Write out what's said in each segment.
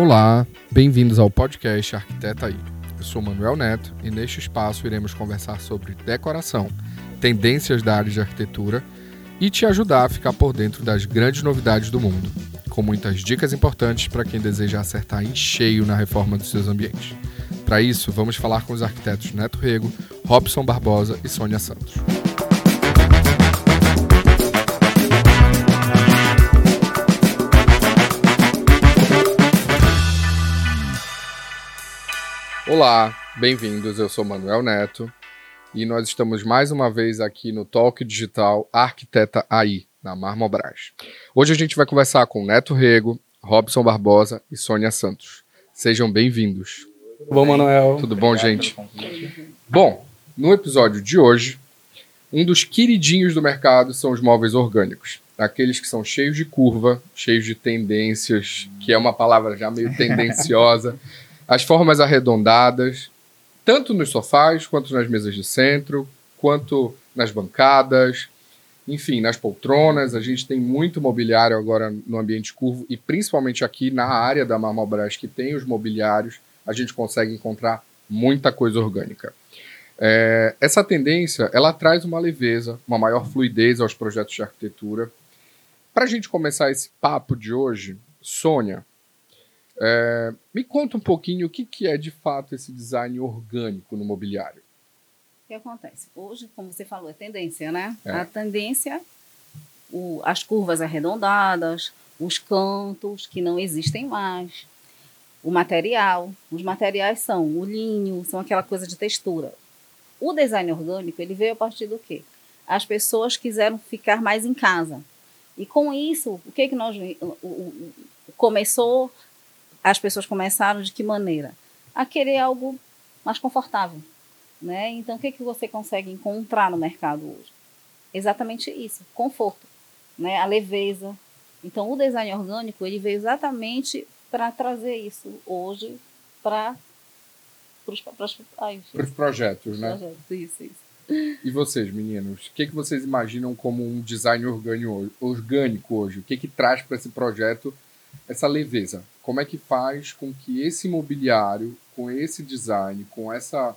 Olá, bem-vindos ao podcast Arquiteta aí. Eu sou Manuel Neto e neste espaço iremos conversar sobre decoração, tendências da área de arquitetura e te ajudar a ficar por dentro das grandes novidades do mundo, com muitas dicas importantes para quem deseja acertar em cheio na reforma dos seus ambientes. Para isso, vamos falar com os arquitetos Neto Rego, Robson Barbosa e Sônia Santos. Olá, bem-vindos. Eu sou Manuel Neto e nós estamos mais uma vez aqui no Talk Digital Arquiteta AI, na Marmobras. Hoje a gente vai conversar com Neto Rego, Robson Barbosa e Sônia Santos. Sejam bem-vindos. Tudo bom, Manuel? Tudo bom, gente? Bom, no episódio de hoje, um dos queridinhos do mercado são os móveis orgânicos. Aqueles que são cheios de curva, cheios de tendências, que é uma palavra já meio tendenciosa. As formas arredondadas, tanto nos sofás, quanto nas mesas de centro, quanto nas bancadas, enfim, nas poltronas. A gente tem muito mobiliário agora no ambiente curvo e principalmente aqui na área da Marmobras que tem os mobiliários, a gente consegue encontrar muita coisa orgânica. É, essa tendência, ela traz uma leveza, uma maior fluidez aos projetos de arquitetura. Para a gente começar esse papo de hoje, Sônia, é, me conta um pouquinho o que, que é de fato esse design orgânico no mobiliário. O que acontece? Hoje, como você falou, é tendência, né? É. A tendência, o, as curvas arredondadas, os cantos que não existem mais, o material. Os materiais são o linho, são aquela coisa de textura. O design orgânico, ele veio a partir do quê? As pessoas quiseram ficar mais em casa. E com isso, o que que nós o, o, começou as pessoas começaram de que maneira? A querer algo mais confortável, né? Então, o que que você consegue encontrar no mercado hoje? Exatamente isso, conforto, né? A leveza. Então, o design orgânico ele veio exatamente para trazer isso hoje para os Para os projetos, né? projetos. Isso, isso. E vocês, meninos, o que, que vocês imaginam como um design orgânico, orgânico hoje? O que, que traz para esse projeto essa leveza? Como é que faz com que esse mobiliário, com esse design, com essa,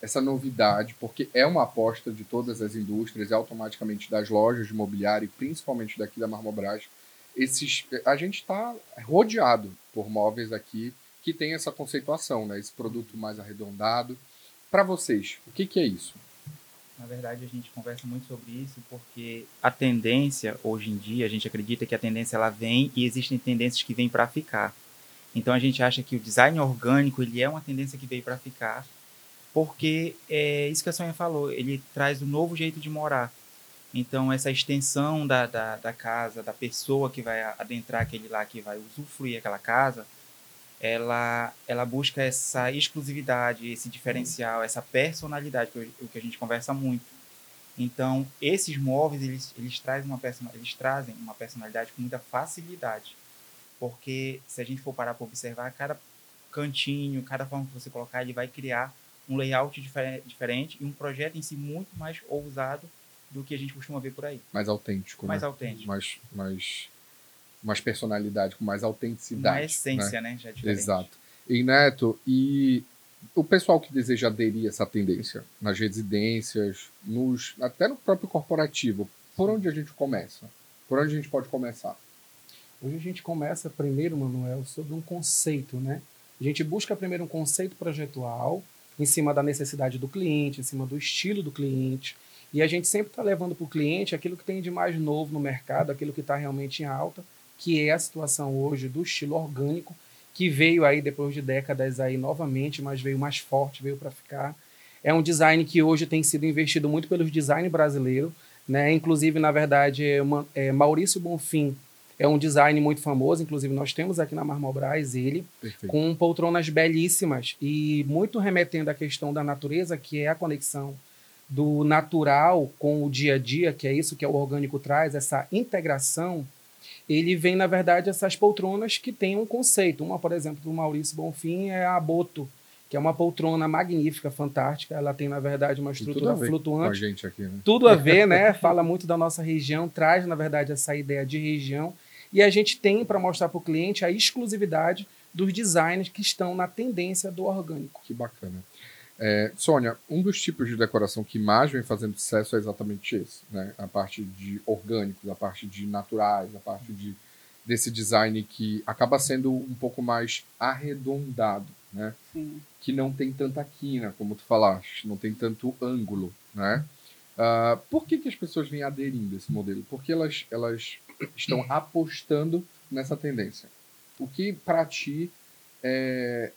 essa novidade, porque é uma aposta de todas as indústrias e automaticamente das lojas de mobiliário, principalmente daqui da Marmobras, esses, a gente está rodeado por móveis aqui que tem essa conceituação, né? esse produto mais arredondado. Para vocês, o que, que é isso? Na verdade, a gente conversa muito sobre isso porque a tendência, hoje em dia, a gente acredita que a tendência ela vem e existem tendências que vêm para ficar. Então, a gente acha que o design orgânico ele é uma tendência que veio para ficar porque é isso que a Sonha falou, ele traz um novo jeito de morar. Então, essa extensão da, da, da casa, da pessoa que vai adentrar aquele lá, que vai usufruir aquela casa, ela, ela busca essa exclusividade, esse diferencial, essa personalidade, que o que a gente conversa muito. Então, esses móveis, eles, eles, trazem uma eles trazem uma personalidade com muita facilidade. Porque, se a gente for parar para observar, cada cantinho, cada forma que você colocar, ele vai criar um layout difer- diferente e um projeto em si muito mais ousado do que a gente costuma ver por aí. Mais autêntico, Mais né? autêntico. mais, mais, mais personalidade, com mais autenticidade. Uma essência, né? Já diferente. Exato. E Neto, e o pessoal que deseja aderir a essa tendência nas residências, nos, até no próprio corporativo, por onde a gente começa? Por onde a gente pode começar? Hoje a gente começa primeiro, Manuel, sobre um conceito, né? A gente busca primeiro um conceito projetual em cima da necessidade do cliente, em cima do estilo do cliente. E a gente sempre está levando para o cliente aquilo que tem de mais novo no mercado, aquilo que está realmente em alta, que é a situação hoje do estilo orgânico, que veio aí depois de décadas aí novamente, mas veio mais forte, veio para ficar. É um design que hoje tem sido investido muito pelos design brasileiro, né? Inclusive, na verdade, é uma- é Maurício Bonfim é um design muito famoso, inclusive nós temos aqui na Marmobras ele, Perfeito. com poltronas belíssimas e muito remetendo à questão da natureza, que é a conexão do natural com o dia a dia, que é isso que o orgânico traz, essa integração. Ele vem, na verdade, essas poltronas que têm um conceito. Uma, por exemplo, do Maurício Bonfim é a Boto, que é uma poltrona magnífica, fantástica. Ela tem, na verdade, uma tudo estrutura ver flutuante Com a gente aqui, né? tudo a ver, né? Fala muito da nossa região, traz, na verdade, essa ideia de região. E a gente tem para mostrar para o cliente a exclusividade dos designers que estão na tendência do orgânico. Que bacana. É, Sônia, um dos tipos de decoração que mais vem fazendo sucesso é exatamente esse, né? A parte de orgânicos, a parte de naturais, a parte de desse design que acaba sendo um pouco mais arredondado, né? Sim. Que não tem tanta quina, como tu falaste, não tem tanto ângulo, né? Uh, por que, que as pessoas vêm aderindo a esse modelo? Porque elas, elas estão apostando nessa tendência. O que para ti é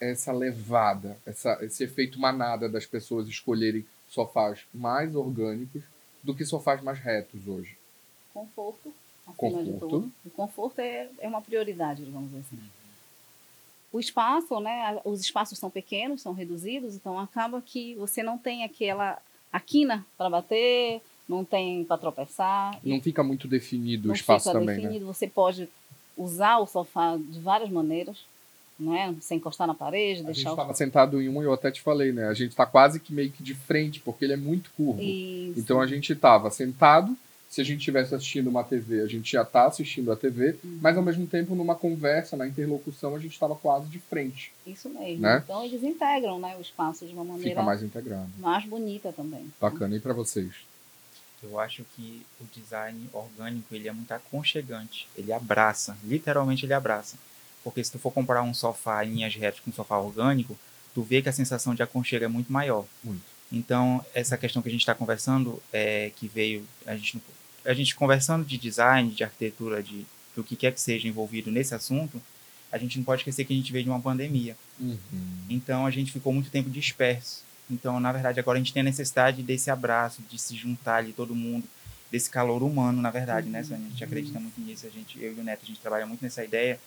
essa levada, essa, esse efeito manada das pessoas escolherem sofás mais orgânicos do que sofás mais retos hoje? Conforto, acima Conforto. de tudo. O conforto é, é uma prioridade, digamos assim. O espaço, né? Os espaços são pequenos, são reduzidos, então acaba que você não tem aquela a quina para bater, não tem para tropeçar. Não fica muito definido o espaço fica também, né? definido. Você pode usar o sofá de várias maneiras, né? Sem encostar na parede, A gente deixar o estava sentado em um e eu até te falei, né? A gente está quase que meio que de frente, porque ele é muito curvo. Isso. Então a gente estava sentado. Se a gente estivesse assistindo uma TV, a gente já está assistindo a TV, Uhum. mas ao mesmo tempo, numa conversa, na interlocução, a gente estava quase de frente. Isso mesmo. Né? Então eles integram né, o espaço de uma maneira Fica mais integrado. mais bonita também. Bacana. E para vocês? Eu acho que o design orgânico ele é muito aconchegante. Ele abraça, literalmente ele abraça. Porque se tu for comparar um sofá em linhas retas com um sofá orgânico, tu vê que a sensação de aconchego é muito maior. Muito. Então, essa questão que a gente está conversando, é, que veio, a gente, a gente conversando de design, de arquitetura, de, o que quer que seja envolvido nesse assunto, a gente não pode esquecer que a gente veio de uma pandemia. Então a gente ficou muito tempo disperso. Então, na verdade, agora a gente tem a necessidade desse abraço, de se juntar ali todo mundo, desse calor humano, na verdade, né, Sônia? A gente acredita muito nisso, a gente, eu e o Neto, a gente trabalha muito nessa ideia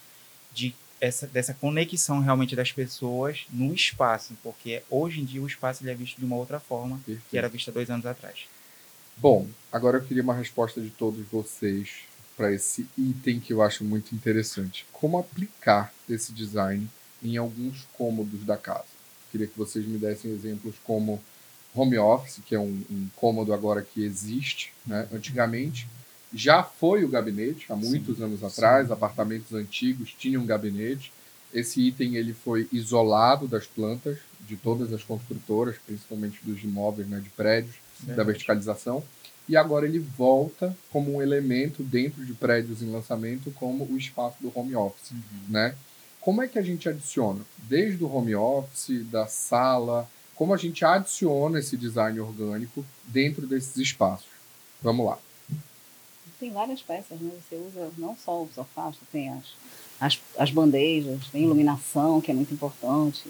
de essa, dessa conexão realmente das pessoas no espaço, porque hoje em dia o espaço ele é visto de uma outra forma Perfeito. que era visto há dois anos atrás. Bom, agora eu queria uma resposta de todos vocês para esse item que eu acho muito interessante. Como aplicar esse design em alguns cômodos da casa? Queria que vocês me dessem exemplos como home office, que é um, um cômodo agora que existe, né? Antigamente já foi o gabinete, há muitos anos atrás, apartamentos antigos tinham gabinete. Esse item ele foi isolado das plantas de todas as construtoras, principalmente dos imóveis, né, de prédios, da verticalização. E agora ele volta como um elemento dentro de prédios em lançamento, como o espaço do home office, né? Como é que a gente adiciona? Desde o home office, da sala, como a gente adiciona esse design orgânico dentro desses espaços? Vamos lá. Tem várias peças, né? Você usa não só o sofá, você tem as, as, as bandejas, tem iluminação, que é muito importante.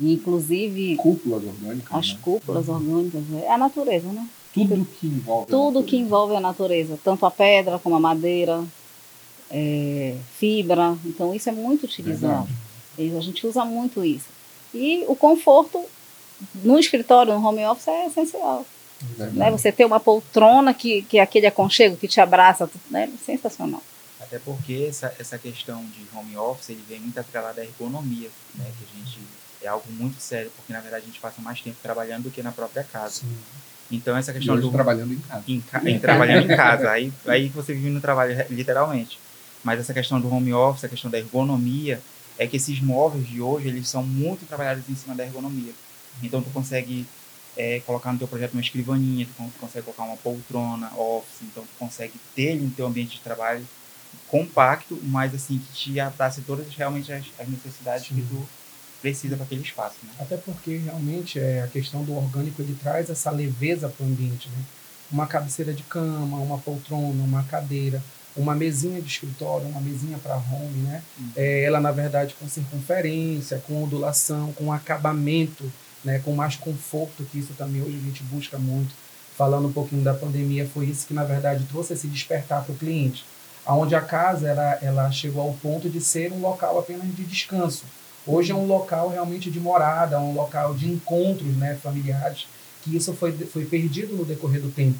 E, inclusive, Cúpulas orgânicas, as né? cúpulas orgânicas. É a natureza, né? Tudo que envolve. Tudo que envolve a natureza, tanto a pedra como a madeira, é, fibra. Então, isso é muito utilizado. A gente usa muito isso. E o conforto no escritório, no home office, é essencial. Verdade. Né? Você ter uma poltrona que, que é aquele aconchego que te abraça, né? sensacional. Até porque essa, essa questão de home office ele vem muito atrelada à ergonomia, né? Que a gente é algo muito sério, porque na verdade a gente passa mais tempo trabalhando do que na própria casa. Sim. Então essa E questão hoje do trabalhando em casa. em, ca- em trabalhando em casa, aí aí você vive no trabalho literalmente. Mas essa questão do home office, a questão da ergonomia, é que esses móveis de hoje eles são muito trabalhados em cima da ergonomia. Então tu consegue é, colocar no teu projeto uma escrivaninha, tu con- consegue colocar uma poltrona, office, então tu consegue ter ele no teu ambiente de trabalho compacto, mas assim que te abrace todas realmente as, as necessidades que Sim. tu precisa para aquele espaço, né? Até porque realmente é a questão do orgânico ele traz essa leveza para o ambiente, né? Uma cabeceira de cama, uma poltrona, uma cadeira, uma mesinha de escritório, uma mesinha para home, né? Uhum. É, ela na verdade com circunferência, com ondulação, com acabamento, né? Com mais conforto que isso também hoje a gente busca muito. Falando um pouquinho da pandemia, foi isso que na verdade trouxe esse despertar para o cliente, aonde a casa ela, ela chegou ao ponto de ser um local apenas de descanso. Hoje é um local realmente de morada, um local de encontros né, familiares, que isso foi, foi perdido no decorrer do tempo.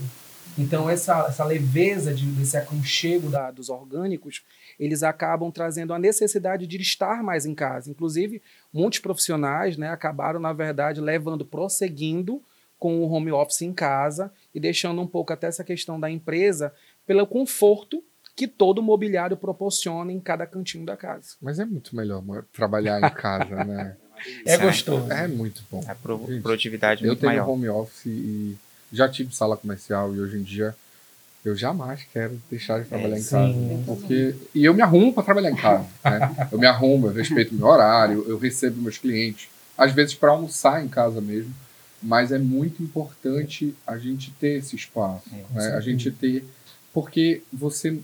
Então, essa, essa leveza de, desse aconchego da, dos orgânicos, eles acabam trazendo a necessidade de estar mais em casa. Inclusive, muitos profissionais né, acabaram, na verdade, levando, prosseguindo com o home office em casa e deixando um pouco até essa questão da empresa pelo conforto que todo mobiliário proporciona em cada cantinho da casa. Mas é muito melhor trabalhar em casa, né? é gostoso. É muito bom. A pro Gente, produtividade é muito maior. Eu tenho home office e já tive sala comercial e hoje em dia eu jamais quero deixar de trabalhar é, em casa. Sim. Porque, e eu me arrumo para trabalhar em casa. Né? Eu me arrumo, eu respeito o meu horário, eu recebo meus clientes, às vezes para almoçar em casa mesmo. Mas é muito importante a gente ter esse espaço. É, né? A gente ter. Porque você.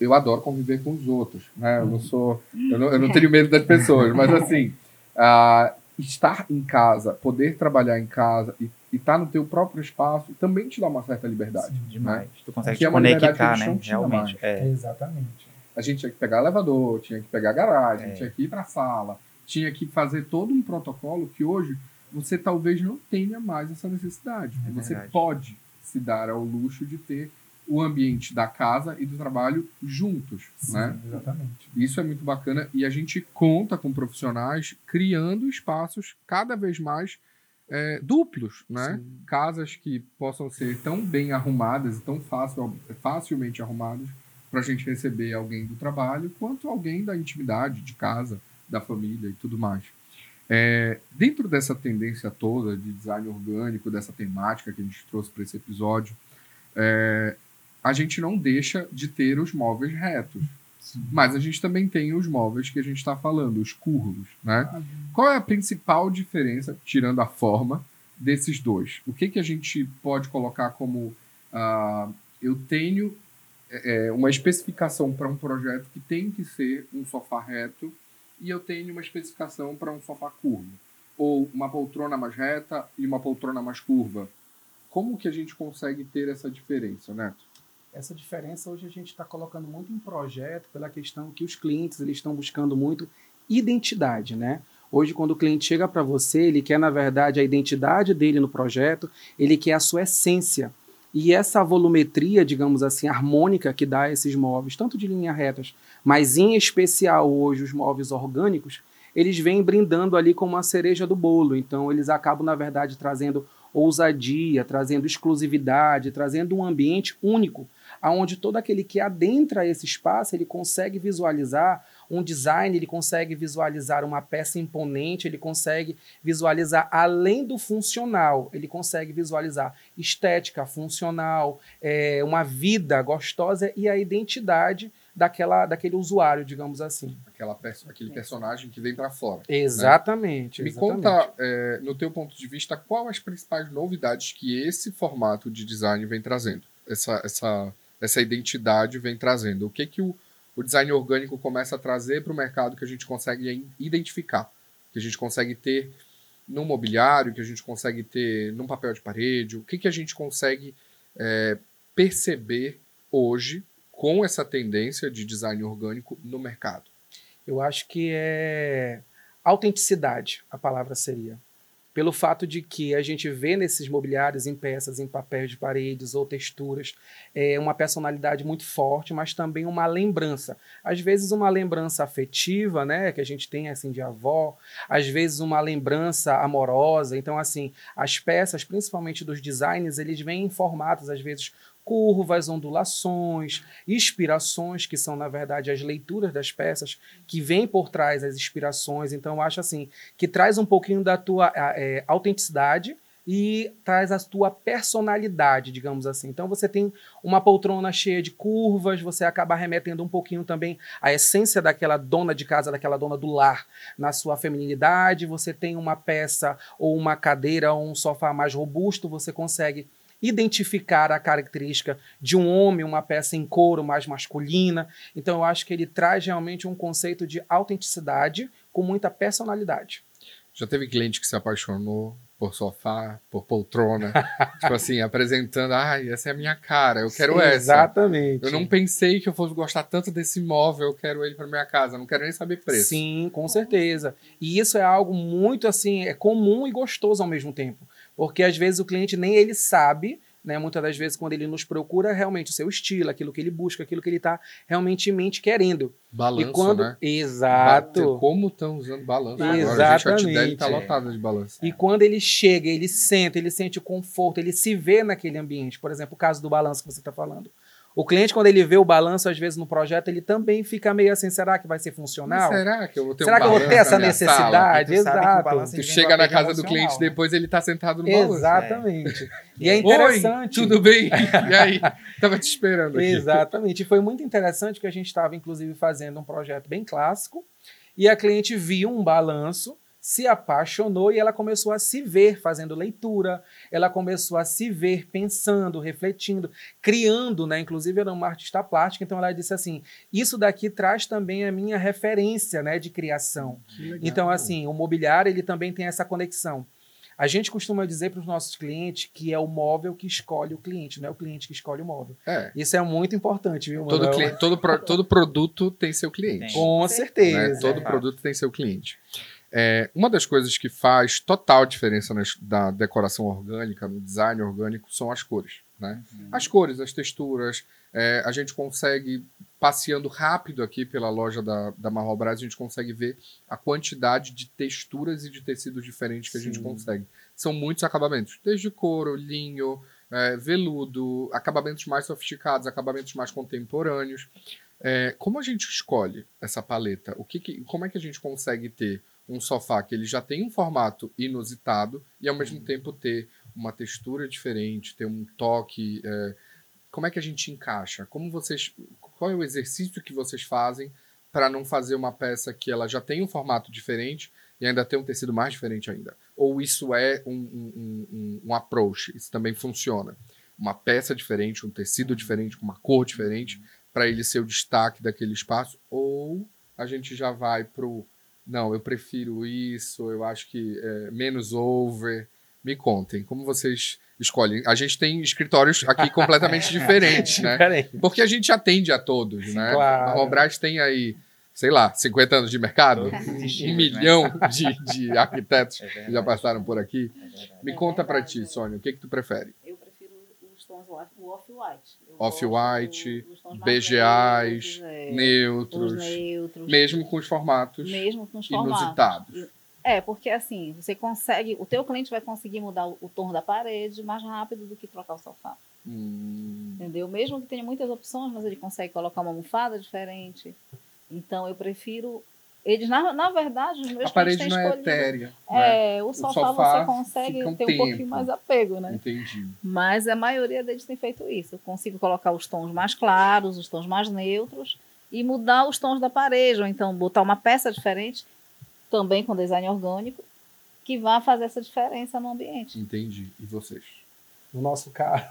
Eu adoro conviver com os outros. Né? Eu não sou. Eu não, eu não tenho medo das pessoas, mas assim. Uh, estar em casa, poder trabalhar em casa e e tá no teu próprio espaço também te dá uma certa liberdade. Sim, né? demais. Né? Tu consegue te é conectar, né? Realmente. É. Exatamente. A gente tinha que pegar elevador, tinha que pegar garagem, é. tinha que ir para a sala, tinha que fazer todo um protocolo que hoje você talvez não tenha mais essa necessidade. É você pode se dar ao luxo de ter o ambiente da casa e do trabalho juntos, Sim, né? Exatamente. Isso é muito bacana e a gente conta com profissionais criando espaços cada vez mais é, duplos, né? Sim. Casas que possam ser tão bem arrumadas e tão fácil, facilmente arrumadas para a gente receber alguém do trabalho, quanto alguém da intimidade, de casa, da família e tudo mais. É, dentro dessa tendência toda de design orgânico, dessa temática que a gente trouxe para esse episódio, é, a gente não deixa de ter os móveis retos. Mas a gente também tem os móveis que a gente está falando, os curvos, né? Ah, Qual é a principal diferença, tirando a forma, desses dois? O que, que a gente pode colocar como uh, eu tenho é, é uma especificação para um projeto que tem que ser um sofá reto e eu tenho uma especificação para um sofá curvo? Ou uma poltrona mais reta e uma poltrona mais curva? Como que a gente consegue ter essa diferença, Neto? Essa diferença hoje a gente está colocando muito em projeto pela questão que os clientes eles estão buscando muito identidade, né? Hoje, quando o cliente chega para você, ele quer, na verdade, a identidade dele no projeto, ele quer a sua essência. E essa volumetria, digamos assim, harmônica que dá esses móveis, tanto de linhas retas, mas em especial hoje os móveis orgânicos, eles vêm brindando ali como uma cereja do bolo. Então, eles acabam, na verdade, trazendo ousadia, trazendo exclusividade, trazendo um ambiente único aonde todo aquele que adentra esse espaço, ele consegue visualizar um design, ele consegue visualizar uma peça imponente, ele consegue visualizar além do funcional, ele consegue visualizar estética, funcional, é, uma vida gostosa e a identidade daquela, daquele usuário, digamos assim. Aquela perso aquele personagem que vem para fora. Exatamente. Né? Me exatamente. conta, é, no teu ponto de vista, quais as principais novidades que esse formato de design vem trazendo? Essa, essa essa identidade vem trazendo. O que, que o, o design orgânico começa a trazer para o mercado que a gente consegue identificar, que a gente consegue ter no mobiliário, que a gente consegue ter num papel de parede, o que, que a gente consegue é, perceber hoje com essa tendência de design orgânico no mercado? Eu acho que é autenticidade, a palavra seria pelo fato de que a gente vê nesses mobiliários em peças, em papéis de paredes ou texturas, é uma personalidade muito forte, mas também uma lembrança. Às vezes uma lembrança afetiva, né, que a gente tem assim de avó, às vezes uma lembrança amorosa. Então assim, as peças, principalmente dos designs, eles vêm em formatos às vezes curvas, ondulações, inspirações, que são, na verdade, as leituras das peças, que vêm por trás as inspirações. Então, eu acho assim, que traz um pouquinho da tua é, autenticidade e traz a tua personalidade, digamos assim. Então você tem uma poltrona cheia de curvas, você acaba remetendo um pouquinho também à essência daquela dona de casa, daquela dona do lar, na sua feminilidade. Você tem uma peça ou uma cadeira ou um sofá mais robusto, você consegue identificar a característica de um homem, uma peça em couro mais masculina. Então eu acho que ele traz realmente um conceito de autenticidade com muita personalidade. Já teve cliente que se apaixonou por sofá, por poltrona, tipo assim, apresentando, ai, essa é a minha cara, eu quero Sim, essa. Exatamente. Eu não pensei que eu fosse gostar tanto desse imóvel, eu quero ele para minha casa, não quero nem saber preço. Sim, com certeza. E isso é algo muito assim, é comum e gostoso ao mesmo tempo. Porque às vezes o cliente nem ele sabe, né? Muitas das vezes, quando ele nos procura, realmente o seu estilo, aquilo que ele busca, aquilo que ele está realmente em mente querendo. Balanço, e quando... né? Exato. Como estão usando balanço Exatamente. agora. A gente está lotada de balanço. E quando ele chega, ele sente, ele sente o conforto, ele se vê naquele ambiente. Por exemplo, o caso do balanço que você está falando. O cliente, quando ele vê o balanço, às vezes, no projeto, ele também fica meio assim, será que vai ser Mas funcional? será que eu vou ter Será um que eu vou ter essa necessidade? Tu sabe que o Exato. Tu chega na casa do cliente, né? depois ele tá sentado no balanço. Exatamente. E é Oi, interessante. tudo bem? E aí? Tava te esperando aqui. Exatamente. E foi muito interessante que a gente estava, inclusive, fazendo um projeto bem clássico e a cliente viu um balanço, se apaixonou e ela começou a se ver fazendo leitura, ela começou a se ver pensando, refletindo, criando, né? Inclusive, era uma artista plástica, então ela disse assim: Isso daqui traz também a minha referência, né, de criação. Legal. Então, assim, o mobiliário ele também tem essa conexão. A gente costuma dizer para os nossos clientes que é o móvel que escolhe o cliente, não é o cliente que escolhe o móvel. É. Isso é muito importante, viu, Todo, cliente, todo, pro- todo produto tem seu cliente. Tem. Com né? certeza. Todo é. produto tem seu cliente. É, uma das coisas que faz total diferença nas- da decoração orgânica, no design orgânico, são as cores. Né? Uhum. As cores, as texturas. é, a gente consegue, passeando rápido aqui pela loja da, da Marrobras, a gente consegue ver a quantidade de texturas e de tecidos diferentes que a gente Sim. consegue. São muitos acabamentos, desde couro, linho, é, veludo, acabamentos mais sofisticados, acabamentos mais contemporâneos. É, como a gente escolhe essa paleta? O que que- como é que a gente consegue ter um sofá que ele já tem um formato inusitado e ao mesmo tempo ter uma textura diferente, ter um toque? é, como é que a gente encaixa? Como vocês? Qual é o exercício que vocês fazem para não fazer uma peça que ela já tem um formato diferente e ainda tem um tecido mais diferente ainda? Ou isso é um, um, um- um, um approach? Isso também funciona? Uma peça diferente, um tecido diferente, com uma cor diferente, para ele ser o destaque daquele espaço? Ou a gente já vai pro não, eu prefiro isso, eu acho que é, menos over. Me contem, como vocês escolhem? A gente tem escritórios aqui completamente diferentes, né? Porque a gente atende a todos, né? claro. A Robras tem aí, sei lá, 50 anos de mercado, um estilos, milhão de, de arquitetos É que já passaram por aqui. é. Me conta pra verdade, ti. Sônia, o que que tu prefere? Tons o off-white. Off-white, BGAs, neutros, é, Neutros, os neutros, mesmo com os formatos mesmo com os formatos. inusitados. É, porque assim, você consegue, o teu cliente vai conseguir mudar o, o tom da parede mais rápido do que trocar o sofá. Hum, Entendeu? Mesmo que tenha muitas opções, mas ele consegue colocar uma almofada diferente. Então eu prefiro. Eles, na, na verdade, os meus a parede não têm é escolhido. etérea. né? É, o sofá, sofá você consegue fica um ter um tempo. pouquinho mais apego, né? Entendi. Mas a maioria deles tem feito isso. Eu consigo colocar os tons mais claros, os tons mais neutros e mudar os tons da parede, ou então botar uma peça diferente, também com design orgânico, que vá fazer essa diferença no ambiente. Entendi. E vocês? No nosso caso.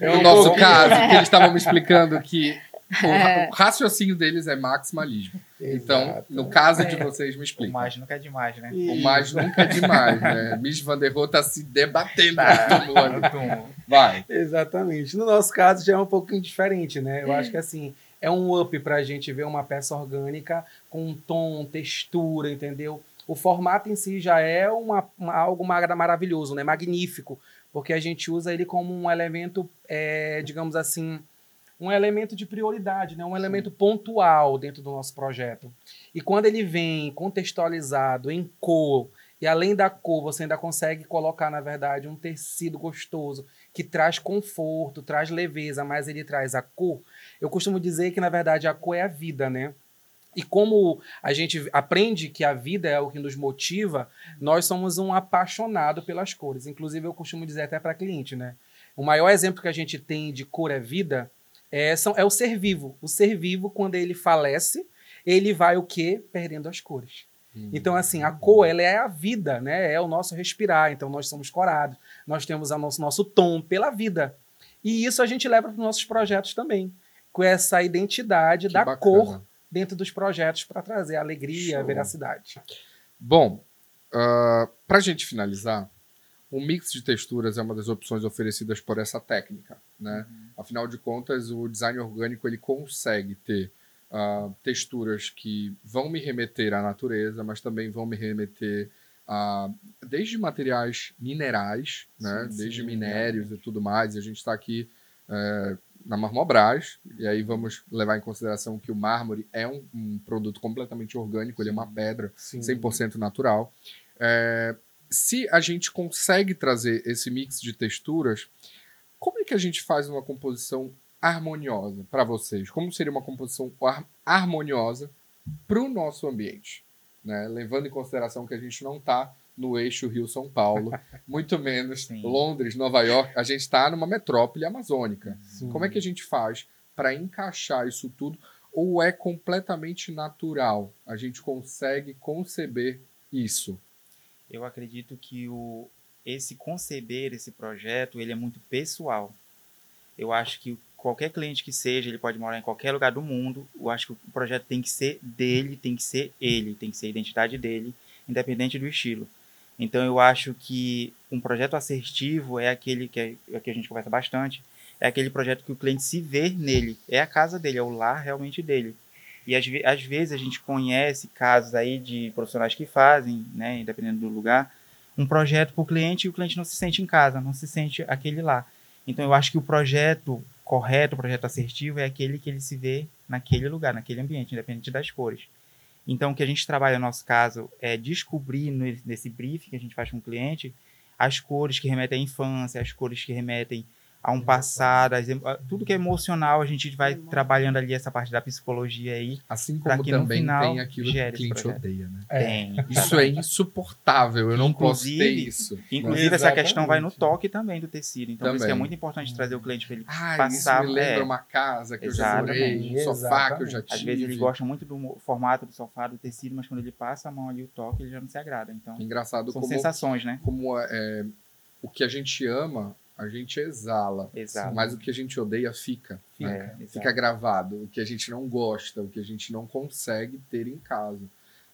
É no um nosso caso, que eles estavam me explicando que o, É. o raciocínio deles é maximalismo. Então, Exato. no caso de É. vocês, me O explica. mais nunca é demais, né? O mais nunca é demais, né? Miss Van der Rohe tá se debatendo Tá. no túmulo ali. No túmulo. Vai. Exatamente. No nosso caso já é um pouquinho diferente, né? Eu acho que assim, é um up pra gente ver uma peça orgânica com um tom, textura, entendeu? O formato em si já é uma, uma- algo mara- maravilhoso, né? Magnífico, porque a gente usa ele como um elemento, é, digamos assim, um elemento de prioridade, né? um elemento pontual dentro do nosso projeto. E quando ele vem contextualizado em cor, e além da cor, você ainda consegue colocar, na verdade, um tecido gostoso, que traz conforto, traz leveza, mas ele traz a cor. Eu costumo dizer que, na verdade, a cor é a vida, né? E como a gente aprende que a vida é o que nos motiva, nós somos um apaixonado pelas cores. Inclusive, eu costumo dizer até para cliente, né? O maior exemplo que a gente tem de cor é vida é, são, é o ser vivo. O ser vivo, quando ele falece, ele vai o quê? Perdendo as cores. Então, assim, a cor, ela é a vida, né? É o nosso respirar. Então, nós somos corados. Nós temos o nosso, nosso tom pela vida. E isso a gente leva para os nossos projetos também. Com essa identidade Que da bacana. cor dentro dos projetos para trazer alegria, Show. veracidade. Bom, para a gente finalizar, o mix de texturas é uma das opções oferecidas por essa técnica, né? Afinal de contas, o design orgânico ele consegue ter ah, texturas que vão me remeter à natureza, mas também vão me remeter a desde materiais minerais, né? Sim, desde sim, minérios e tudo mais. E a gente está aqui eh, na Marmobras, e aí vamos levar em consideração que o mármore é um, um produto completamente orgânico, ele é uma pedra Sim. 100% natural. É, se a gente consegue trazer esse mix de texturas, Como é que a gente faz uma composição harmoniosa para vocês? Como seria uma composição har- harmoniosa para o nosso ambiente? Né? Levando em consideração que a gente não está no eixo Rio-São Paulo, muito menos Sim. Londres, Nova York. A gente está numa metrópole amazônica. Sim. Como é que a gente faz para encaixar isso tudo? Ou é completamente natural? A gente consegue conceber isso? Eu acredito que o, esse conceber esse projeto, ele é muito pessoal. Eu acho que qualquer cliente que seja, ele pode morar em qualquer lugar do mundo. Eu acho que o projeto tem que ser dele, tem que ser ele, tem que ser a identidade dele, independente do estilo. Então eu acho que um projeto assertivo é aquele que, é, é que a gente conversa bastante, é aquele projeto que o cliente se vê nele, é a casa dele, é o lar realmente dele. E às, às vezes a gente conhece casos aí de profissionais que fazem, né, dependendo do lugar, um projeto para o cliente e o cliente não se sente em casa, não se sente aquele lá. Então eu acho que o projeto correto, o projeto assertivo é aquele que ele se vê naquele lugar, naquele ambiente, independente das cores. Então o que a gente trabalha no nosso caso é descobrir nesse briefing que a gente faz com o cliente as cores que remetem à infância, as cores que remetem a um passado, as em- a- tudo que é emocional, a gente vai trabalhando ali essa parte da psicologia aí. Assim como que no também final tem aquilo que o cliente odeia, né? É. Tem. Isso é insuportável, eu não posso ter isso. Inclusive, essa questão vai no Exatamente. toque também do tecido. Então, por isso que é muito importante trazer o cliente para ele Ah, passar. isso me lembra é, uma casa que eu já morei, Exatamente. um sofá que eu já tive. Às vezes ele gosta muito do formato do sofá, do tecido, mas quando ele passa a mão ali, o toque, ele já não se agrada. Então, Engraçado são como, sensações, né? como é, o que a gente ama, a gente exala. Exato. Mas o que a gente odeia fica. Fica, né? exato. Fica gravado. O que a gente não gosta, o que a gente não consegue ter em casa.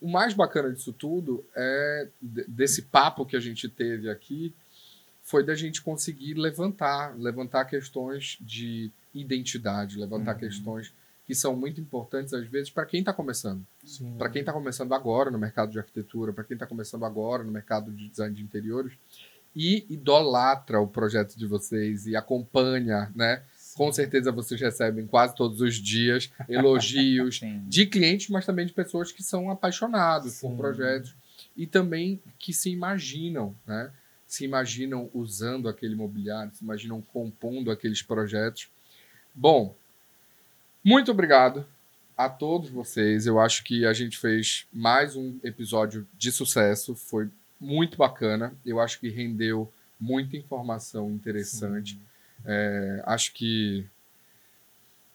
O mais bacana disso tudo é de- desse papo que a gente teve aqui foi da gente conseguir levantar, levantar questões de identidade, levantar Uhum. questões que são muito importantes às vezes para quem está começando. Para quem está começando agora no mercado de arquitetura, para quem está começando agora no mercado de design de interiores e idolatra o projeto de vocês e acompanha, né? Com certeza vocês recebem quase todos os dias elogios de clientes, mas também de pessoas que são apaixonados por Sim. projetos e também que se imaginam, né? Se imaginam usando aquele mobiliário, se imaginam compondo aqueles projetos. Bom, muito obrigado a todos vocês. Eu acho que a gente fez mais um episódio de sucesso. Foi muito bacana. Eu acho que rendeu muita informação interessante. É, acho que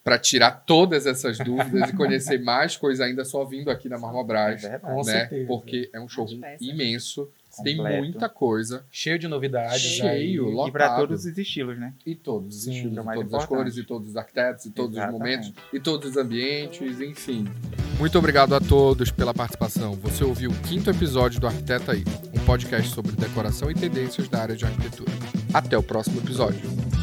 para tirar todas essas dúvidas e conhecer mais coisa ainda só vindo aqui na Marmobras, É né? certeza. Porque é um showroom peças. Imenso, tem Completo. muita coisa Cheio de novidades. Cheio, aí. lotado. E para todos os estilos, né? e todos os Sim, estilos, mais todas as importante. cores, e todos os arquitetos, e todos Exatamente. os momentos, e todos os ambientes, enfim. Muito obrigado a todos pela participação. Você ouviu o quinto episódio do Arquiteta aí, um podcast sobre decoração e tendências da área de arquitetura. Até o próximo episódio.